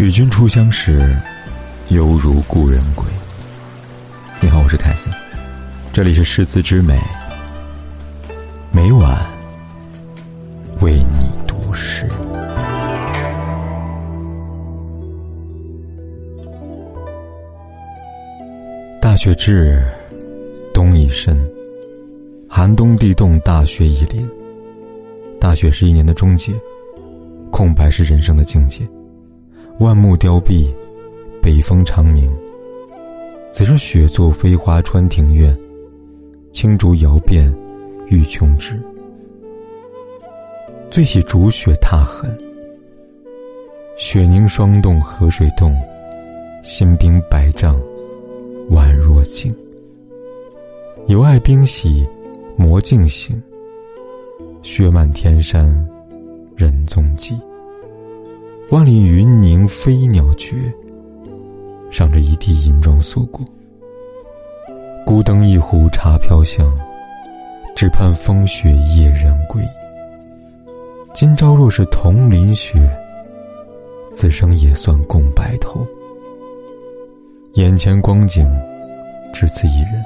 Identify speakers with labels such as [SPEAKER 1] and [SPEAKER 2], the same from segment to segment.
[SPEAKER 1] 与君初相识，犹如故人归。你好，我是凯森，这里是诗词之美，每晚为你读诗。大雪至，冬已深，寒冬地冻，大雪已临。大雪是一年的终结，空白是人生的境界。万木凋敝，北风长鸣。此时雪作飞花穿庭院，青竹摇遍欲穷枝。最喜逐雪踏痕，雪凝霜冻河水冻，新冰百丈，宛若镜。犹爱冰洗，磨镜醒。雪满天山，人踪迹。万里云凝飞鸟绝，赏着一地银装素裹。孤灯一壶茶飘香，只盼风雪夜人归。今朝若是同淋雪，此生也算共白头。眼前光景，只此一人。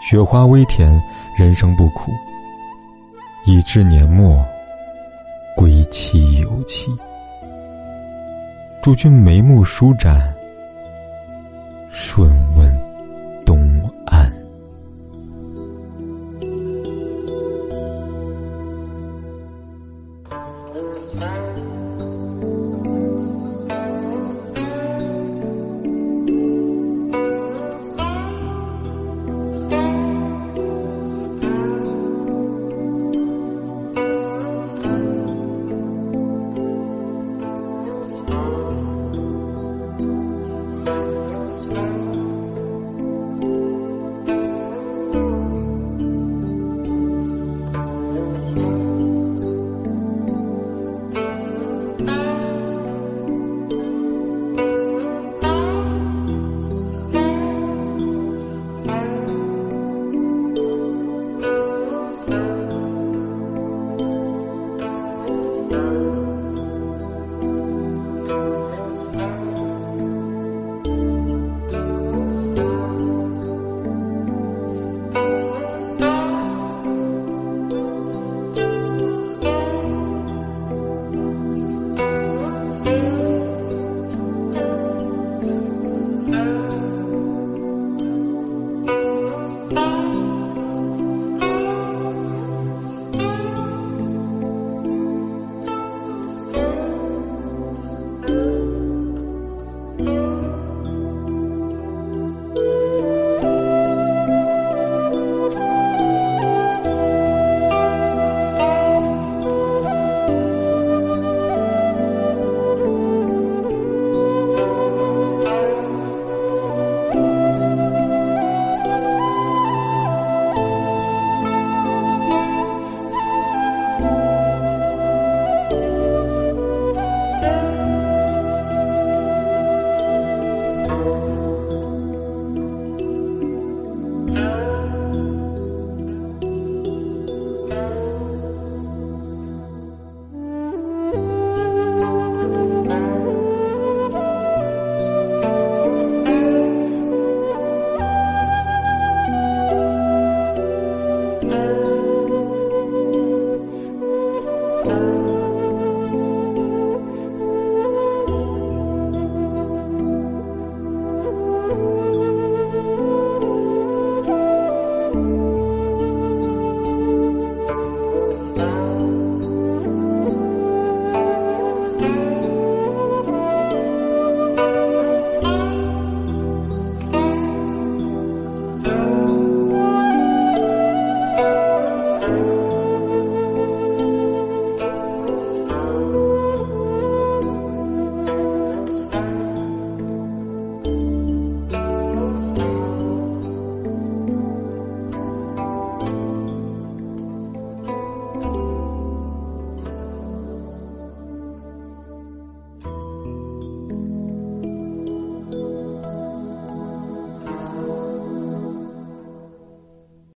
[SPEAKER 1] 雪花微甜，人生不苦。已至年末，归期有期。祝君眉目舒展，顺。